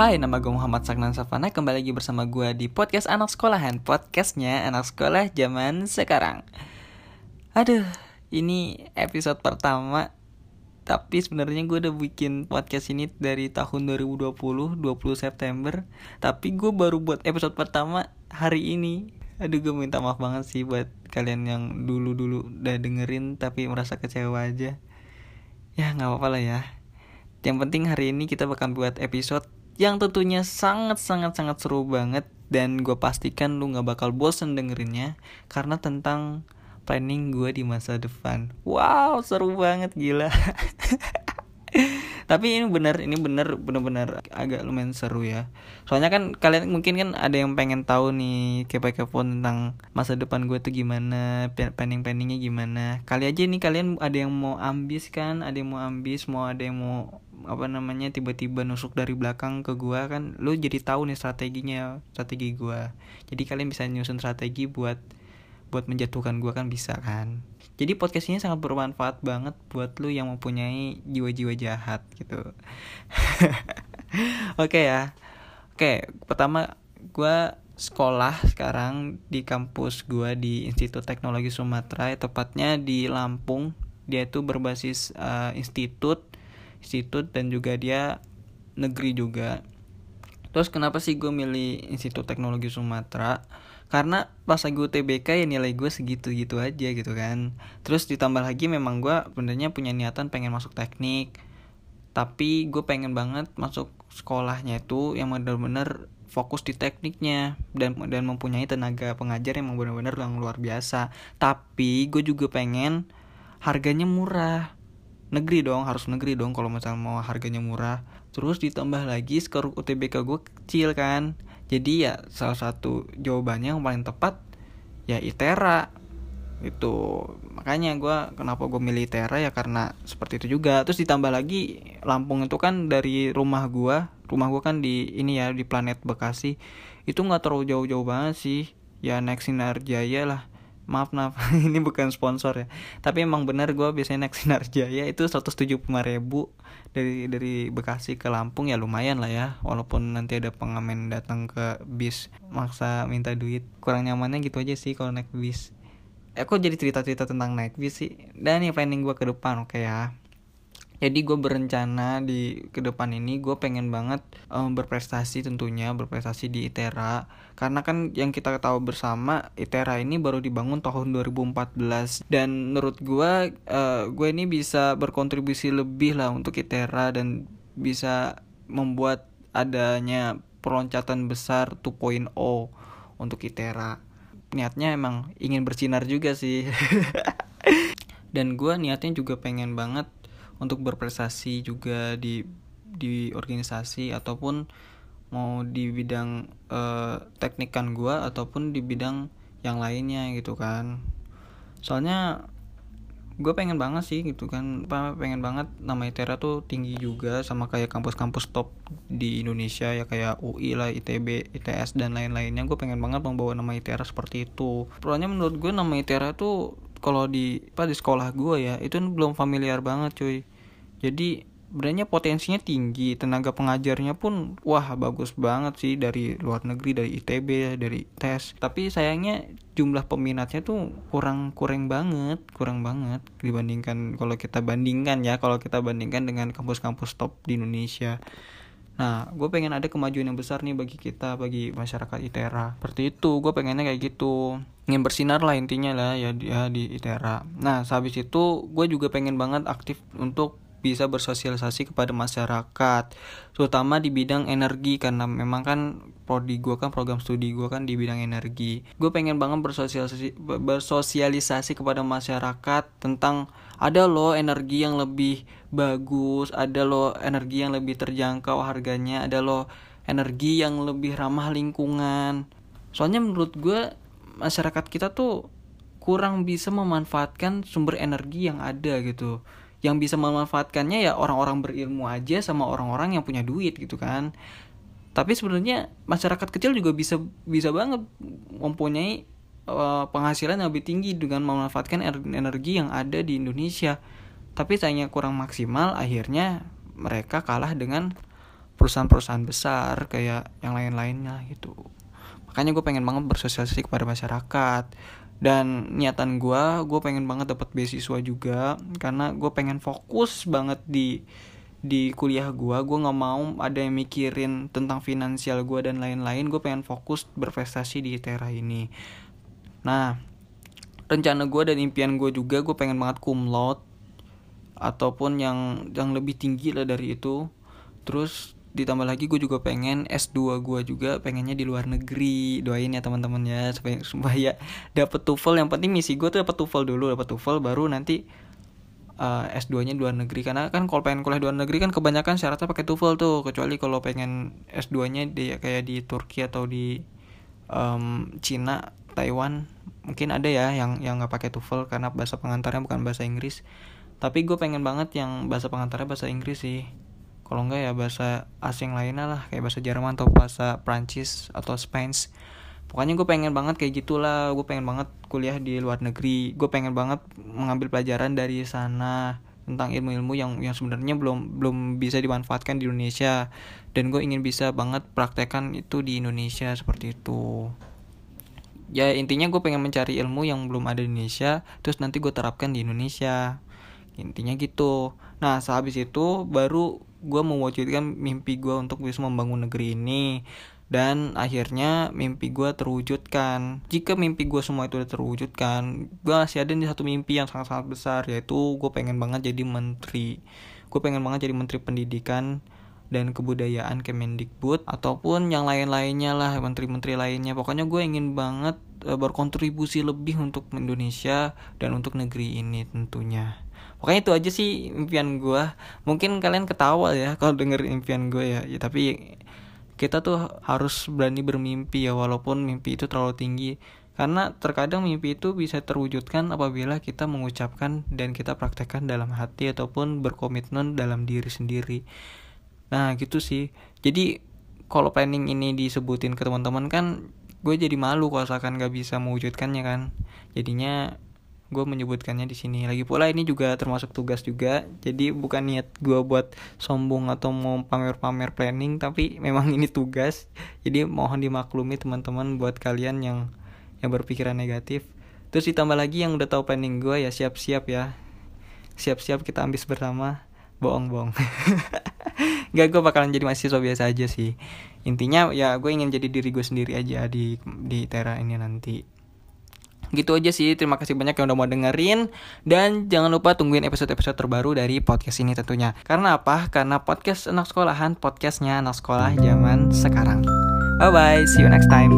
Hai, nama gue Muhammad Sagnan Safana Kembali lagi bersama gue di podcast anak sekolahan Podcastnya anak sekolah zaman sekarang. Aduh, ini episode pertama. Tapi sebenarnya gue udah bikin podcast ini dari tahun 2020, 20 September. Tapi gue baru buat episode pertama hari ini. Aduh gue minta maaf banget sih buat kalian yang dulu-dulu udah dengerin tapi merasa kecewa aja. Ya nggak apa-apa lah ya. Yang penting hari ini kita bakal buat episode yang tentunya sangat-sangat-sangat seru banget dan gue pastikan lu gak bakal bosen dengerinnya karena tentang planning gue di masa depan. Wow, seru banget gila. Tapi ini bener, ini bener, bener-bener agak lumayan seru ya. Soalnya kan kalian mungkin kan ada yang pengen tahu nih kepo-kepo tentang masa depan gue tuh gimana, planning-planningnya gimana. Kali aja nih kalian ada yang mau ambis kan, ada yang mau ambis, mau ada yang mau apa namanya tiba-tiba nusuk dari belakang ke gua kan lu jadi tahu nih strateginya strategi gua. Jadi kalian bisa nyusun strategi buat buat menjatuhkan gua kan bisa kan. Jadi podcast ini sangat bermanfaat banget buat lu yang mempunyai jiwa-jiwa jahat gitu. Oke okay ya. Oke okay, pertama gua sekolah sekarang di kampus gua di Institut Teknologi Sumatera tepatnya di Lampung. Dia itu berbasis uh, institut institut dan juga dia negeri juga. Terus kenapa sih gue milih Institut Teknologi Sumatera? Karena pas lagi UTBK ya nilai gue segitu-gitu aja gitu kan. Terus ditambah lagi memang gue sebenarnya punya niatan pengen masuk teknik tapi gue pengen banget masuk sekolahnya itu yang benar-benar fokus di tekniknya dan dan mempunyai tenaga pengajar yang benar-benar yang luar biasa. Tapi gue juga pengen harganya murah negeri dong harus negeri dong kalau misalnya mau harganya murah. Terus ditambah lagi skor UTBK gue kecil kan. Jadi ya salah satu jawabannya yang paling tepat ya ITERA. Itu makanya gue kenapa gue milih ITERA ya karena seperti itu juga. Terus ditambah lagi Lampung itu kan dari rumah gue rumah gue kan di ini ya di planet Bekasi. Itu nggak terlalu jauh-jauh banget sih. Ya naik sinar jaya lah maaf maaf. Ini bukan sponsor ya. Tapi emang benar gue biasanya naik sinar jaya itu 175 ribu dari dari Bekasi ke Lampung ya lumayan lah ya. Walaupun nanti ada pengamen datang ke bis maksa minta duit. Kurang nyamannya gitu aja sih kalau naik bis. Aku jadi cerita-cerita tentang naik bis sih? Dan nih planning gue ke depan oke okay ya jadi gue berencana di ke depan ini gue pengen banget um, berprestasi tentunya berprestasi di ITERA karena kan yang kita tahu bersama ITERA ini baru dibangun tahun 2014 dan menurut gue uh, gue ini bisa berkontribusi lebih lah untuk ITERA dan bisa membuat adanya peloncatan besar 2.0 untuk ITERA niatnya emang ingin bersinar juga sih. Dan gue niatnya juga pengen banget untuk berprestasi juga di di organisasi ataupun mau di bidang uh, teknikan gue ataupun di bidang yang lainnya gitu kan. Soalnya gue pengen banget sih gitu kan pengen banget nama ITERA tuh tinggi juga sama kayak kampus-kampus top di Indonesia ya kayak UI lah ITB ITS dan lain-lainnya. Gue pengen banget membawa nama ITERA seperti itu. Soalnya menurut gue nama ITERA tuh kalau di apa di sekolah gue ya itu belum familiar banget cuy jadi sebenarnya potensinya tinggi tenaga pengajarnya pun wah bagus banget sih dari luar negeri dari ITB dari tes tapi sayangnya jumlah peminatnya tuh kurang kurang banget kurang banget dibandingkan kalau kita bandingkan ya kalau kita bandingkan dengan kampus-kampus top di Indonesia Nah, gue pengen ada kemajuan yang besar nih bagi kita, bagi masyarakat ITERA. Seperti itu, gue pengennya kayak gitu. Ingin bersinar lah intinya lah ya, ya di ITERA. Nah, sehabis itu gue juga pengen banget aktif untuk bisa bersosialisasi kepada masyarakat terutama di bidang energi karena memang kan prodi gue kan program studi gue kan di bidang energi. Gue pengen banget bersosialisasi bersosialisasi kepada masyarakat tentang ada loh energi yang lebih bagus ada loh energi yang lebih terjangkau harganya ada loh energi yang lebih ramah lingkungan. Soalnya menurut gue masyarakat kita tuh kurang bisa memanfaatkan sumber energi yang ada gitu yang bisa memanfaatkannya ya orang-orang berilmu aja sama orang-orang yang punya duit gitu kan. Tapi sebenarnya masyarakat kecil juga bisa bisa banget mempunyai uh, penghasilan yang lebih tinggi dengan memanfaatkan energi yang ada di Indonesia. Tapi sayangnya kurang maksimal akhirnya mereka kalah dengan perusahaan-perusahaan besar kayak yang lain-lainnya gitu. Makanya gue pengen banget bersosialisasi kepada masyarakat dan niatan gue gue pengen banget dapat beasiswa juga. Karena gue pengen fokus banget di di kuliah gue gue nggak mau ada yang mikirin tentang finansial gue dan lain-lain. Gue pengen fokus berprestasi di Tera ini. Nah rencana gue dan impian gue juga gue pengen banget laude ataupun yang yang lebih tinggi lah dari itu. Terus ditambah lagi gue juga pengen S2 gue juga pengennya di luar negeri. Doain ya teman-teman ya supaya supaya dapet TOEFL. Yang penting misi gue tuh dapet TOEFL dulu dapet TOEFL baru nanti uh, eh, S2 nya di luar negeri. Karena kan kalau pengen kuliah di luar negeri kan kebanyakan syaratnya pakai TOEFL tuh. Kecuali kalau pengen S2 nya di kayak di Turki atau di um, Cina Taiwan mungkin ada ya yang yang nggak pakai TOEFL karena bahasa pengantarnya bukan bahasa Inggris. Tapi gue pengen banget yang bahasa pengantarnya bahasa Inggris sih kalau enggak ya bahasa asing lainnya lah kayak bahasa Jerman atau bahasa Prancis atau Spanish. Pokoknya gue pengen banget kayak gitulah gue pengen banget kuliah di luar negeri. Gue pengen banget mengambil pelajaran dari sana tentang ilmu-ilmu yang yang sebenarnya belum belum bisa dimanfaatkan di Indonesia. Dan gue ingin bisa banget praktekkan itu di Indonesia seperti itu. Ya intinya gue pengen mencari ilmu yang belum ada di Indonesia terus nanti gue terapkan di Indonesia. Intinya gitu. Nah sehabis itu baru gue mewujudkan mimpi gue untuk bisa membangun negeri ini. Dan akhirnya mimpi gue terwujudkan. Jika mimpi gue semua itu udah terwujudkan gue masih ada di satu mimpi yang sangat-sangat besar yaitu gue pengen banget jadi menteri. Gue pengen banget jadi menteri pendidikan dan kebudayaan Kemendikbud ataupun yang lain-lainnya lah menteri-menteri lainnya. Pokoknya gue ingin banget uh, berkontribusi lebih untuk Indonesia dan untuk negeri ini tentunya pokoknya itu aja sih impian gue mungkin kalian ketawa ya kalau denger impian gue ya, ya tapi kita tuh harus berani bermimpi ya walaupun mimpi itu terlalu tinggi. Karena terkadang mimpi itu bisa terwujudkan apabila kita mengucapkan dan kita praktekkan dalam hati ataupun berkomitmen dalam diri sendiri. Nah gitu sih. Jadi kalau planning ini disebutin ke teman-teman kan gue jadi malu kalau misalkan gak bisa mewujudkannya kan. Jadinya gue menyebutkannya di sini. Lagi pula ini juga termasuk tugas juga. Jadi bukan niat gue buat sombong atau mau pamer-pamer planning tapi memang ini tugas. Jadi mohon dimaklumi teman-teman buat kalian yang yang berpikiran negatif. Terus ditambah lagi yang udah tahu planning gue ya siap-siap ya. Siap-siap kita ambis bersama. Bohong-bohong. Gak gue bakalan jadi mahasiswa biasa aja sih. Intinya ya gue ingin jadi diri gue sendiri aja di di Tera ini nanti Gitu aja sih, terima kasih banyak yang udah mau dengerin. Dan jangan lupa tungguin episode-episode terbaru dari podcast ini tentunya. Karena apa? Karena podcast anak sekolahan, podcastnya anak sekolah zaman sekarang. Bye-bye, see you next time